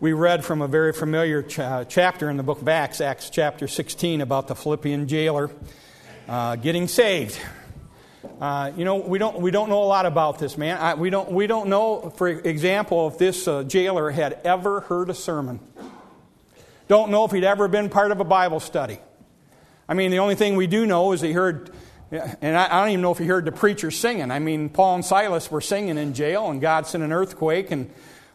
we read from a very familiar ch- chapter in the book of Acts, Acts chapter 16, about the Philippian jailer uh, getting saved. Uh, you know, we don't, we don't know a lot about this man. I, we, don't, we don't know, for example, if this uh, jailer had ever heard a sermon. Don't know if he'd ever been part of a Bible study. I mean, the only thing we do know is he heard, and I, I don't even know if he heard the preacher singing. I mean, Paul and Silas were singing in jail, and God sent an earthquake, and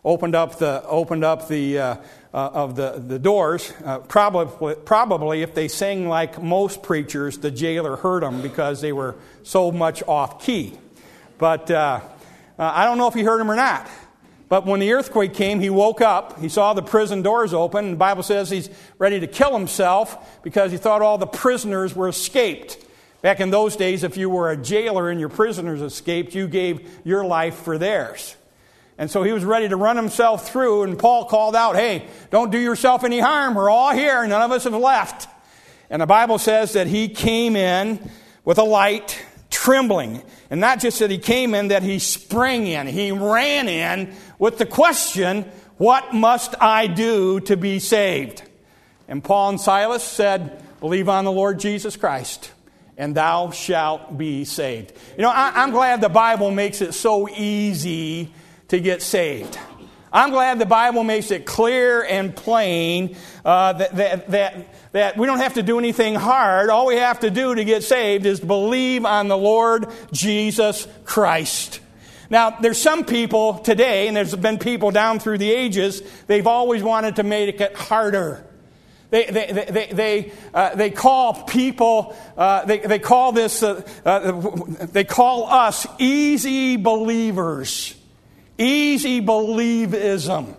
opened up the, opened up the, uh, uh, of the, the doors. Uh, probably, probably, if they sang like most preachers, the jailer heard them because they were so much off key. But uh, uh, I don't know if he heard them or not. But when the earthquake came, he woke up. He saw the prison doors open. The Bible says he's ready to kill himself because he thought all the prisoners were escaped. Back in those days, if you were a jailer and your prisoners escaped, you gave your life for theirs. And so he was ready to run himself through, and Paul called out, Hey, don't do yourself any harm. We're all here. None of us have left. And the Bible says that he came in with a light, trembling. And not just that he came in, that he sprang in. He ran in with the question, What must I do to be saved? And Paul and Silas said, Believe on the Lord Jesus Christ, and thou shalt be saved. You know, I, am glad the Bible makes it so easy to get saved. I'm glad the Bible makes it clear and plain uh, that, that, that, that we don't have to do anything hard. All we have to do to get saved is believe on the Lord Jesus Christ. Now, there's some people today, and there's been people down through the ages, they've always wanted to make it harder. They, they, they, they, uh, they call people, uh, they, they call this, uh, uh they call us easy believers. Easy believism.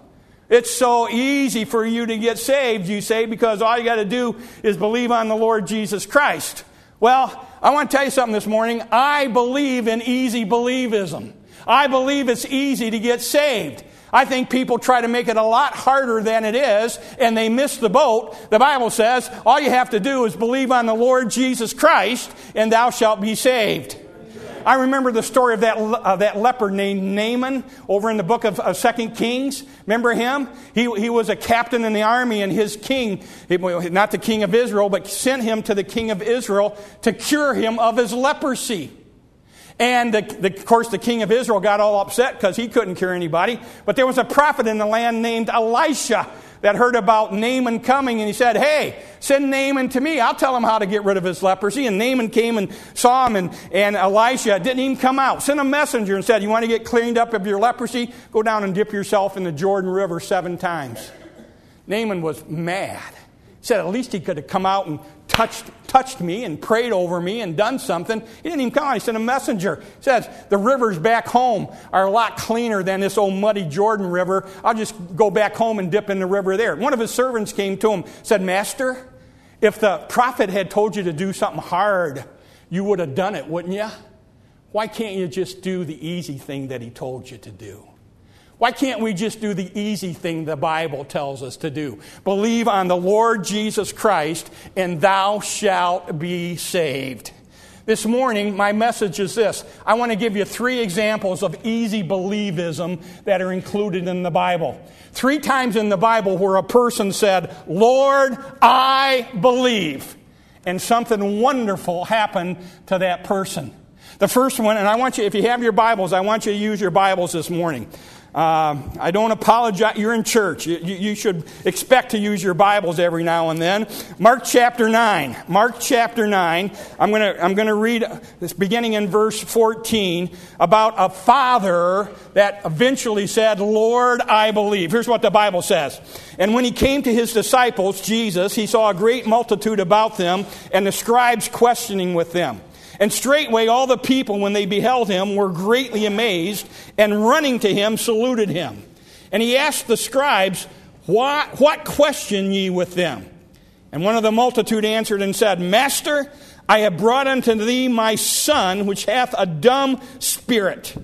It's so easy for you to get saved, you say, because all you got to do is believe on the Lord Jesus Christ. Well, I want to tell you something this morning. I believe in easy believism. I believe it's easy to get saved. I think people try to make it a lot harder than it is, and they miss the boat. The Bible says all you have to do is believe on the Lord Jesus Christ, and thou shalt be saved. I remember the story of that, uh, that leper named Naaman over in the book of, of 2 Kings. Remember him? He, he was a captain in the army, and his king, not the king of Israel, but sent him to the king of Israel to cure him of his leprosy. And the, the, of course, the king of Israel got all upset because he couldn't cure anybody. But there was a prophet in the land named Elisha that heard about Naaman coming and he said, Hey, send Naaman to me. I'll tell him how to get rid of his leprosy. And Naaman came and saw him, and, and Elisha didn't even come out. Sent a messenger and said, You want to get cleaned up of your leprosy? Go down and dip yourself in the Jordan River seven times. Naaman was mad. He said, At least he could have come out and touched, touched me and prayed over me and done something. He didn't even come out. He sent a messenger. He says, The rivers back home are a lot cleaner than this old muddy Jordan River. I'll just go back home and dip in the river there. One of his servants came to him, said, Master, if the prophet had told you to do something hard, you would have done it, wouldn't you? Why can't you just do the easy thing that he told you to do? Why can't we just do the easy thing the Bible tells us to do? Believe on the Lord Jesus Christ, and thou shalt be saved. This morning, my message is this. I want to give you three examples of easy believism that are included in the Bible. Three times in the Bible where a person said, Lord, I believe. And something wonderful happened to that person. The first one, and I want you, if you have your Bibles, I want you to use your Bibles this morning. Uh, I don't apologize. You're in church. You, you, should expect to use your Bibles every now and then. Mark chapter 9. Mark chapter 9. I'm going to I'm to read this beginning in verse 14 about a father that eventually said, Lord, I believe. Here's what the Bible says. And when he came to his disciples, Jesus, he saw a great multitude about them and the scribes questioning with them. And straightway all the people, when they beheld him, were greatly amazed, and running to him, saluted him. And he asked the scribes, What, what question ye with them? And one of the multitude answered and said, Master, I have brought unto thee my son, which hath a dumb spirit.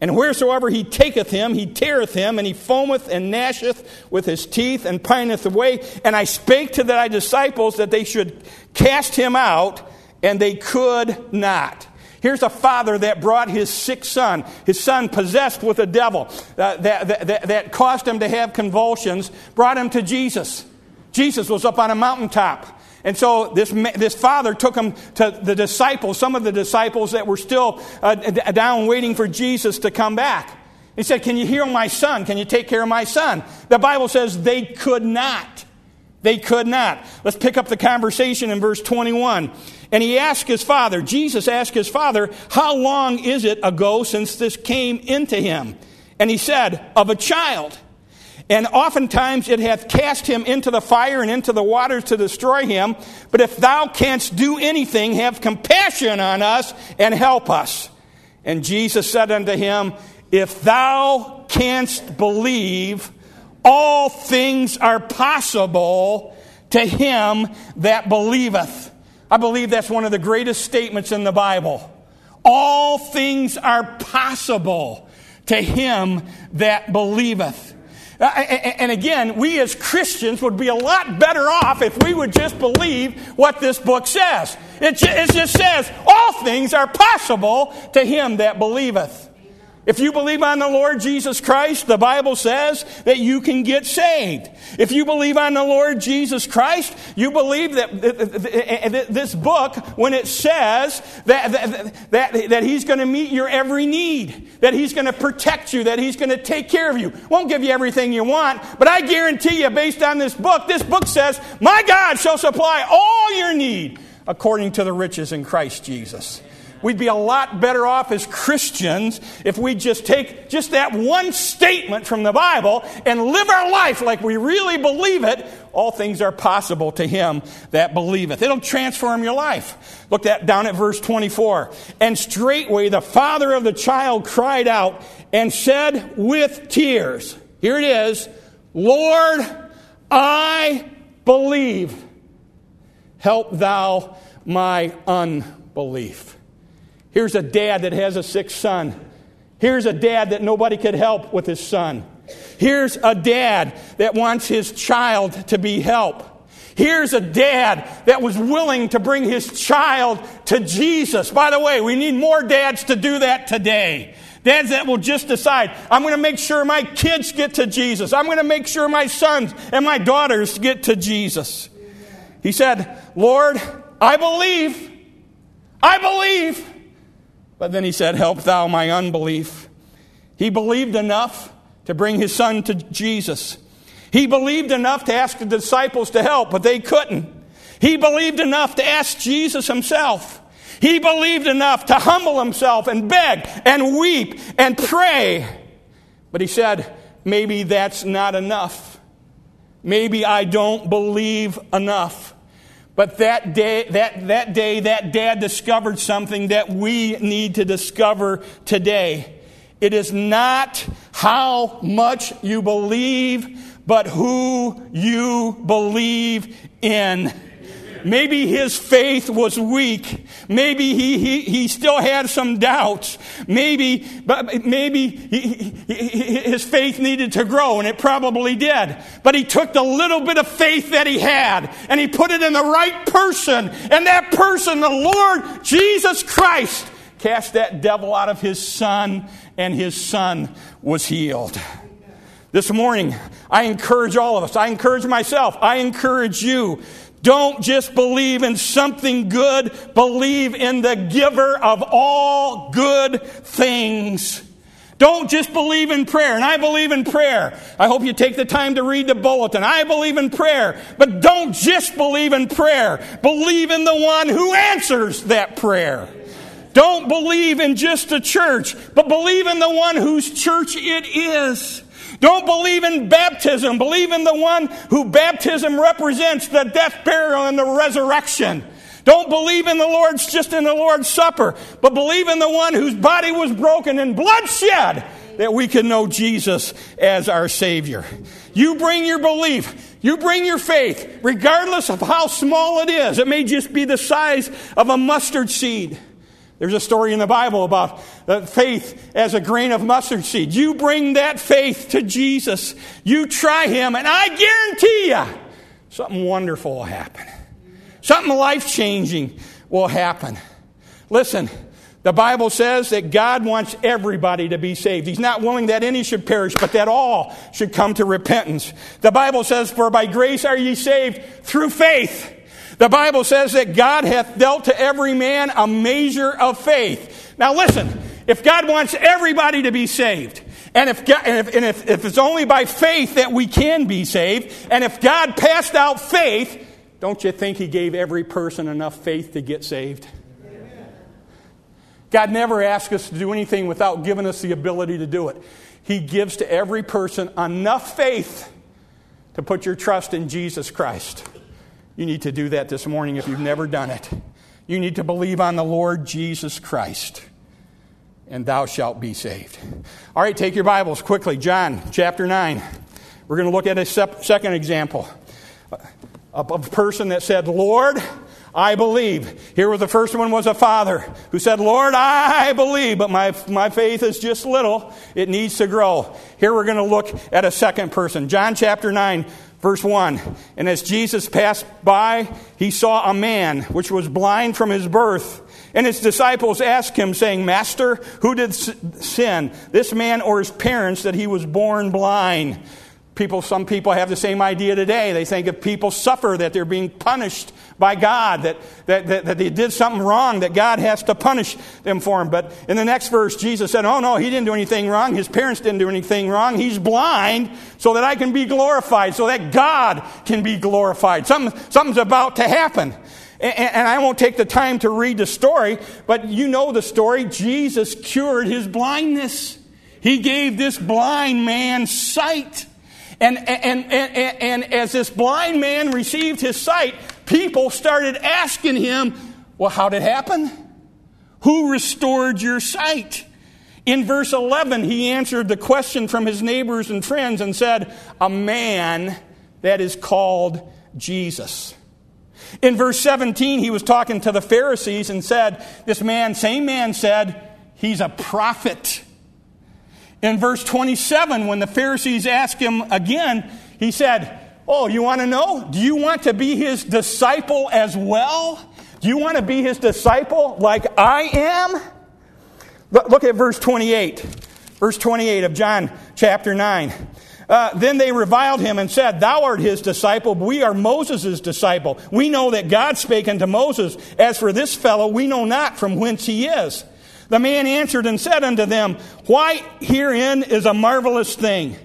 And wheresoever he taketh him, he teareth him, and he foameth and gnasheth with his teeth, and pineth away. And I spake to thy disciples that they should cast him out and they could not. Here's a father that brought his sick son, his son possessed with a devil uh, that, that, that, caused him to have convulsions, brought him to Jesus. Jesus was up on a mountaintop. And so this, this father took him to the disciples, some of the disciples that were still uh, down waiting for Jesus to come back. He said, Can you heal my son? Can you take care of my son? The Bible says they could not. They could not. Let's pick up the conversation in verse 21. And he asked his father, Jesus asked his father, How long is it ago since this came into him? And he said, Of a child. And oftentimes it hath cast him into the fire and into the waters to destroy him. But if thou canst do anything, have compassion on us and help us. And Jesus said unto him, If thou canst believe, all things are possible to him that believeth. I believe that's one of the greatest statements in the Bible. All things are possible to him that believeth. Uh, and again, we as Christians would be a lot better off if we would just believe what this book says. It just says, all things are possible to him that believeth. If you believe on the Lord Jesus Christ, the Bible says that you can get saved. If you believe on the Lord Jesus Christ, you believe that this book, when it says that, that, that, that He's going to meet your every need, that He's going to protect you, that He's going to take care of you, won't give you everything you want, but I guarantee you, based on this book, this book says, My God shall supply all your need according to the riches in Christ Jesus. We'd be a lot better off as Christians if we just take just that one statement from the Bible and live our life like we really believe it. All things are possible to him that believeth. It'll transform your life. Look at, down at verse 24. And straightway the father of the child cried out and said with tears, Here it is, Lord, I believe. Help thou my unbelief. Here's a dad that has a sick son. Here's a dad that nobody could help with his son. Here's a dad that wants his child to be helped. Here's a dad that was willing to bring his child to Jesus. By the way, we need more dads to do that today. Dads that will just decide, I'm going to make sure my kids get to Jesus. I'm going to make sure my sons and my daughters get to Jesus. He said, Lord, I believe. I believe. But then he said, Help thou my unbelief. He believed enough to bring his son to Jesus. He believed enough to ask the disciples to help, but they couldn't. He believed enough to ask Jesus himself. He believed enough to humble himself and beg and weep and pray. But he said, maybe that's not enough. Maybe I don't believe enough. But that day, that, that day, that dad discovered something that we need to discover today. It is not how much you believe, but who you believe in. Maybe his faith was weak. Maybe he, he, he still had some doubts. Maybe, but maybe he, he, his faith needed to grow, and it probably did. But he took the little bit of faith that he had, and he put it in the right person. And that person, the Lord Jesus Christ, cast that devil out of his son, and his son was healed. This morning, I encourage all of us. I encourage myself. I encourage you don't just believe in something good, believe in the giver of all good things. Don't just believe in prayer, and I believe in prayer. I hope you take the time to read the bulletin. I believe in prayer, but don't just believe in prayer. Believe in the one who answers that prayer. Don't believe in just a church, but believe in the one whose church it is. Don't believe in baptism. Believe in the one who baptism represents the death, burial, and the resurrection. Don't believe in the Lord's just in the Lord's Supper, but believe in the one whose body was broken and blood shed that we can know Jesus as our Savior. You bring your belief. You bring your faith, regardless of how small it is. It may just be the size of a mustard seed. There's a story in the Bible about faith as a grain of mustard seed. You bring that faith to Jesus. You try Him, and I guarantee you something wonderful will happen. Something life changing will happen. Listen, The Bible says that God wants everybody to be saved. He's not willing that any should perish, but that all should come to repentance. The Bible says, For by grace are ye saved through faith. The Bible says that God hath dealt to every man a measure of faith. Now listen, if God wants everybody to be saved, and if, God, and, if, and if, if it's only by faith that we can be saved, and if God passed out faith, don't you think He gave every person enough faith to get saved? God never asks us to do anything without giving us the ability to do it. He gives to every person enough faith to put your trust in Jesus Christ. You need to do that this morning if you've never done it. You need to believe on the Lord Jesus Christ, and thou shalt be saved. All right, take your Bibles quickly. John chapter 9. We're going to look at a second example of a person that said, Lord, I believe. Here was the first one was a father who said, Lord, I believe, but my, my faith is just little. It needs to grow. Here we're going to look at a second person. John chapter 9, verse 1. And as Jesus passed by, he saw a man which was blind from his birth. And his disciples asked him, saying, Master, who did sin, this man or his parents, that he was born blind? People, some people have the same idea today. They think if people suffer, that they're being punished by God, that, that, that, that, they did something wrong, that God has to punish them for them. But in the next verse, Jesus said, Oh, no, he didn't do anything wrong. His parents didn't do anything wrong. He's blind so that I can be glorified, so that God can be glorified. Something, something's about to happen. And, and I won't take the time to read the story, but you know the story. Jesus cured his blindness. He gave this blind man sight. And, and, and, and, as this blind man received his sight, people started asking him, Well, how did it happen? Who restored your sight? In verse 11, he answered the question from his neighbors and friends and said, A man that is called Jesus. In verse 17, he was talking to the Pharisees and said, This man, same man said, He's a prophet. In verse 27, when the Pharisees asked him again, he said, Oh, you want to know? Do you want to be his disciple as well? Do you want to be his disciple like I am? Look at verse 28. Verse 28 of John chapter 9. Uh, then they reviled him and said, Thou art his disciple, but we are Moses' disciple. We know that God spake unto Moses. As for this fellow, we know not from whence he is. The man answered and said unto them, Why herein is a marvelous thing,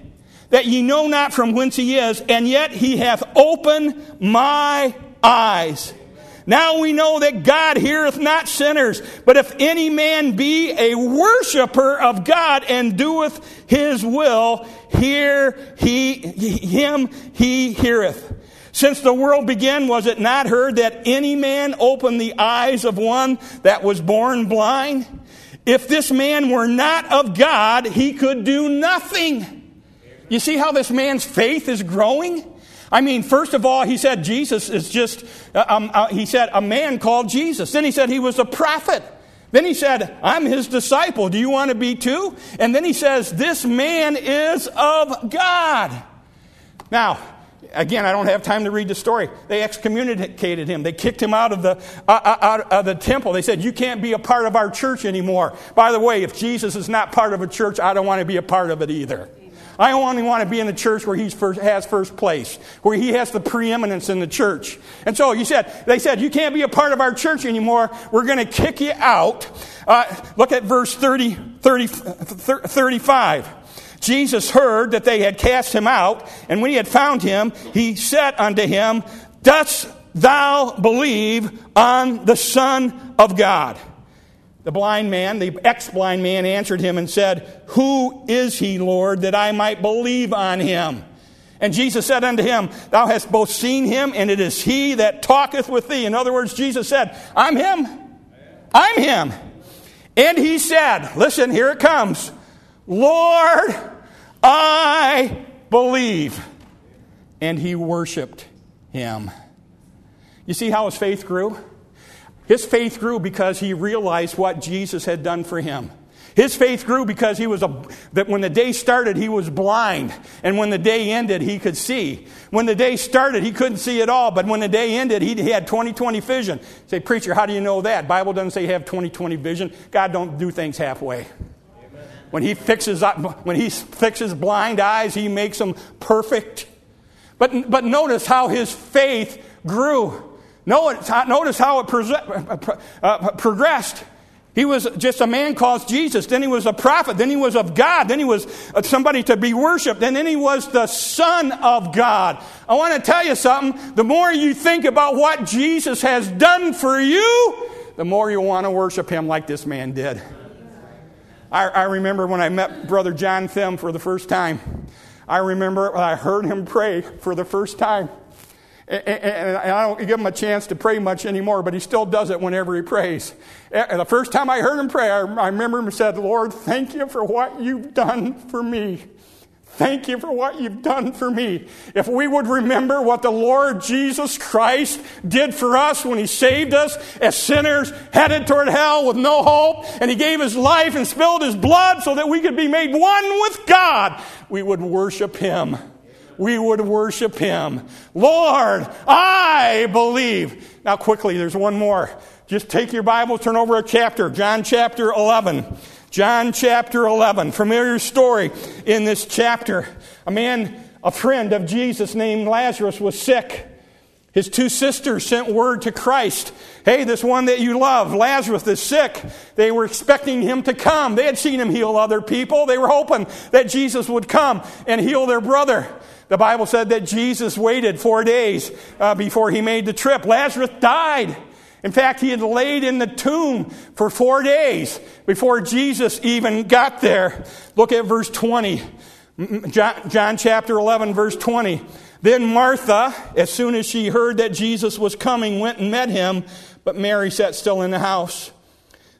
that ye know not from whence he is, and yet he hath opened my eyes. Now we know that God heareth not sinners, but if any man be a worshipper of God and doeth his will, hear he, him he heareth. Since the world began, was it not heard that any man opened the eyes of one that was born blind? If this man were not of God, he could do nothing. You see how this man's faith is growing? I mean, first of all, he said Jesus is just, uh, um, uh, he said a man called Jesus. Then he said he was a prophet. Then he said, I'm his disciple. Do you want to be too? And then he says, This man is of God. Now, again, I don't have time to read the story. They excommunicated him. They kicked him out of the, uh, uh, out of the temple. They said, You can't be a part of our church anymore. By the way, if Jesus is not part of a church, I don't want to be a part of it either. I only want to be in the church where he has first place, where he has the preeminence in the church. And so he said, they said, you can't be a part of our church anymore. We're going to kick you out. Uh, look at verse 30, 30, 35. Jesus heard that they had cast him out, and when he had found him, he said unto him, Dost thou believe on the Son of God? The blind man, the ex blind man, answered him and said, Who is he, Lord, that I might believe on him? And Jesus said unto him, Thou hast both seen him, and it is he that talketh with thee. In other words, Jesus said, I'm him. I'm him. And he said, Listen, here it comes. Lord, I believe. And he worshiped him. You see how his faith grew? His faith grew because he realized what Jesus had done for him. His faith grew because he was a, that when the day started, he was blind. And when the day ended, he could see. When the day started, he couldn't see at all. But when the day ended, he, he had 20-20 vision. Say, preacher, how do you know that? Bible doesn't say you have 20-20 vision. God don't do things halfway. When he fixes, up, when he fixes blind eyes, he makes them perfect. But, but notice how his faith grew. Notice, how it uh, uh, progressed. He was just a man called Jesus. Then he was a prophet. Then he was of God. Then he was uh, somebody to be worshiped. And then he was the Son of God. I want to tell you something. The more you think about what Jesus has done for you, the more you want to worship him like this man did. I, I remember when I met Brother John Thim for the first time. I remember I heard him pray for the first time. And I don't give him a chance to pray much anymore, but he still does it whenever he prays. The first time I heard him pray, I remember him said, Lord, thank you for what you've done for me. Thank you for what you've done for me. If we would remember what the Lord Jesus Christ did for us when he saved us as sinners headed toward hell with no hope, and he gave his life and spilled his blood so that we could be made one with God, we would worship him we would worship him. Lord, I believe. Now, quickly, there's one more. Just take your Bible, turn over a chapter, John chapter 11. John chapter 11. Familiar story in this chapter. A man, a friend of Jesus named Lazarus was sick. His two sisters sent word to Christ Hey, this one that you love, Lazarus, is sick. They were expecting him to come. They had seen him heal other people. They were hoping that Jesus would come and heal their brother. The Bible said that Jesus waited four days uh, before he made the trip. Lazarus died. In fact, he had laid in the tomb for four days before Jesus even got there. Look at verse 20. John, chapter 11, verse 20. Then Martha, as soon as she heard that Jesus was coming, went and met him, but Mary sat still in the house.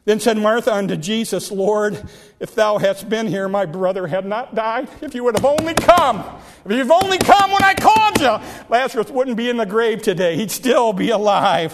Then said Martha unto Jesus, Lord, if thou hadst been here, my brother had not died. If you would have only come, if you've only come when I called you, Lazarus wouldn't be in the grave today. He'd still be alive.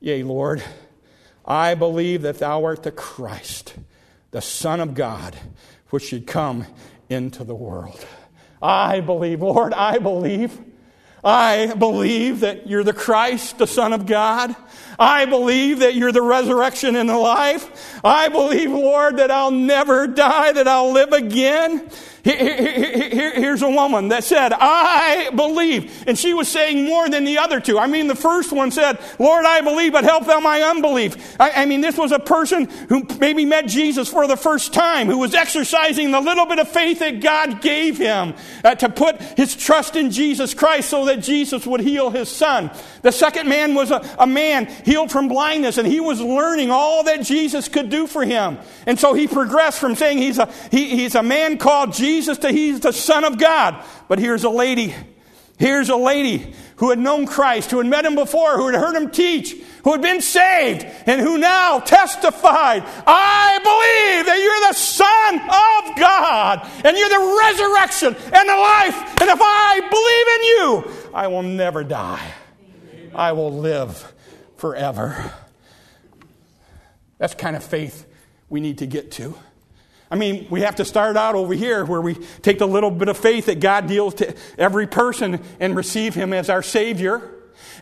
Yea, Lord, I believe that thou art the Christ, the Son of God, which should come into the world. I believe, Lord, I believe. I believe that you're the Christ, the Son of God. I believe that you're the resurrection and the life. I believe, Lord, that I'll never die, that I'll live again. Here's a woman that said, I believe. And she was saying more than the other two. I mean, the first one said, Lord, I believe, but help thou my unbelief. I, I mean, this was a person who maybe met Jesus for the first time, who was exercising the little bit of faith that God gave him uh, to put his trust in Jesus Christ so that Jesus would heal his son. The second man was a, a man healed from blindness, and he was learning all that Jesus could do for him. And so he progressed from saying he's a, he, he's a man called Jesus Jesus to he's the Son of God. But here's a lady. Here's a lady who had known Christ, who had met him before, who had heard him teach, who had been saved, and who now testified, I believe that you're the Son of God, and you're the resurrection and the life, and if I believe in you, I will never die. I will live forever. That's kind of faith we need to get to. I mean, we have to start out over here where we take the little bit of faith that God deals to every person and receive Him as our Savior.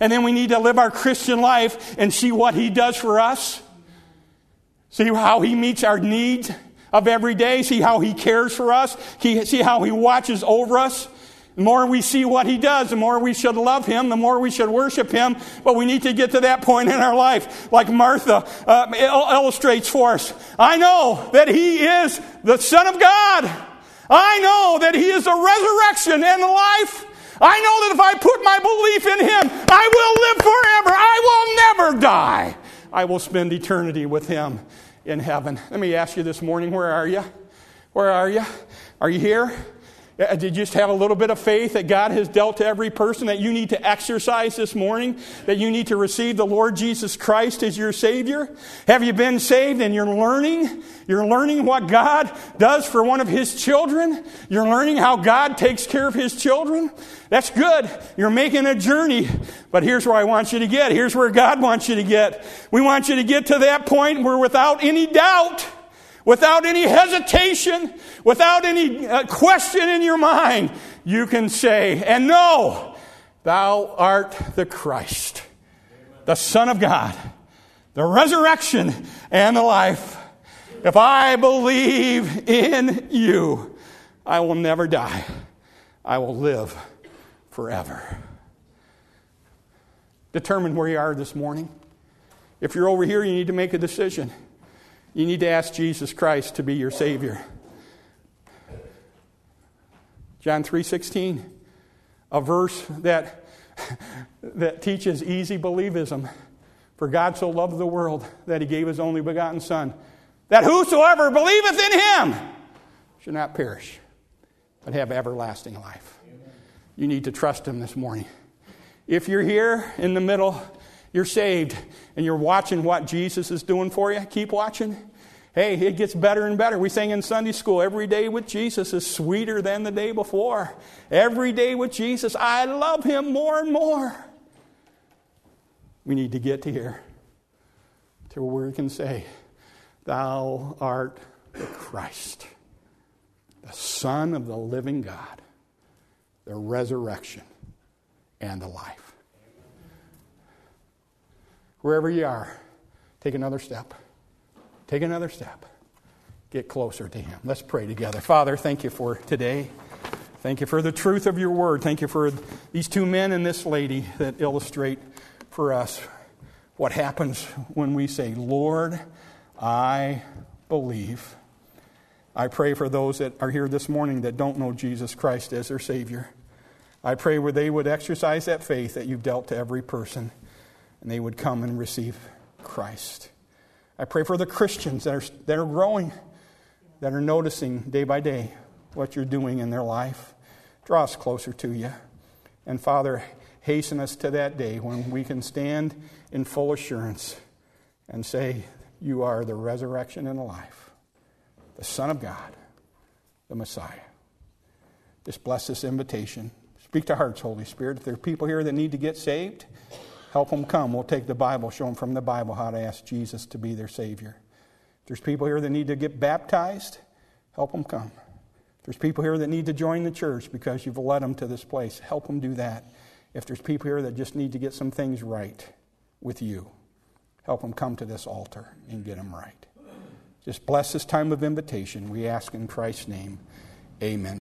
And then we need to live our Christian life and see what He does for us. See how He meets our needs of every day. See how He cares for us. See how He watches over us. The more we see what he does, the more we should love him, the more we should worship him. But we need to get to that point in our life, like Martha uh, illustrates for us. I know that he is the Son of God. I know that he is the resurrection and the life. I know that if I put my belief in him, I will live forever. I will never die. I will spend eternity with him. in heaven. Let me ask you this morning where are you? Where are you? Are you here? Uh, did you just have a little bit of faith that God has dealt to every person that you need to exercise this morning? That you need to receive the Lord Jesus Christ as your Savior? Have you been saved and you're learning? You're learning what God does for one of His children? You're learning how God takes care of His children? That's good. You're making a journey. But here's where I want you to get. Here's where God wants you to get. We want you to get to that point where without any doubt, without any hesitation, without any uh, question in your mind, you can say, and know, thou art the Christ, the Son of God, the resurrection and the life. If I believe in you, I will never die. I will live forever. Determine where you are this morning. If you're over here, you need to make a decision. You need to ask Jesus Christ to be your Savior. John 3:16, a verse that, that teaches easy believism. For God so loved the world that he gave his only begotten Son, that whosoever believeth in him should not perish, but have everlasting life. You need to trust him this morning. If you're here in the middle you're saved and you're watching what Jesus is doing for you, keep watching. Hey, it gets better and better. We sang in Sunday school, every day with Jesus is sweeter than the day before. Every day with Jesus, I love him more and more. We need to get to here to where we can say, Thou art the Christ, the Son of the living God, the resurrection and the life wherever you are, take another step. Take another step. Get closer to Him. Let's pray together. Father, thank you for today. Thank you for the truth of your word. Thank you for these two men and this lady that illustrate for us what happens when we say, Lord, I believe. I pray for those that are here this morning that don't know Jesus Christ as their Savior. I pray where they would exercise that faith that you've dealt to every person and they would come and receive Christ. I pray for the Christians that are, that are growing, that are noticing day by day what you're doing in their life. Draw us closer to you. And Father, hasten us to that day when we can stand in full assurance and say, You are the resurrection and the life, the Son of God, the Messiah. Just bless this invitation. Speak to hearts, Holy Spirit. If there are people here that need to get saved, Help them come. We'll take the Bible, show them from the Bible how to ask Jesus to be their Savior. If there's people here that need to get baptized, help them come. If there's people here that need to join the church because you've led them to this place, help them do that. If there's people here that just need to get some things right with you, help them come to this altar and get them right. Just bless this time of invitation. We ask in Christ's name. Amen.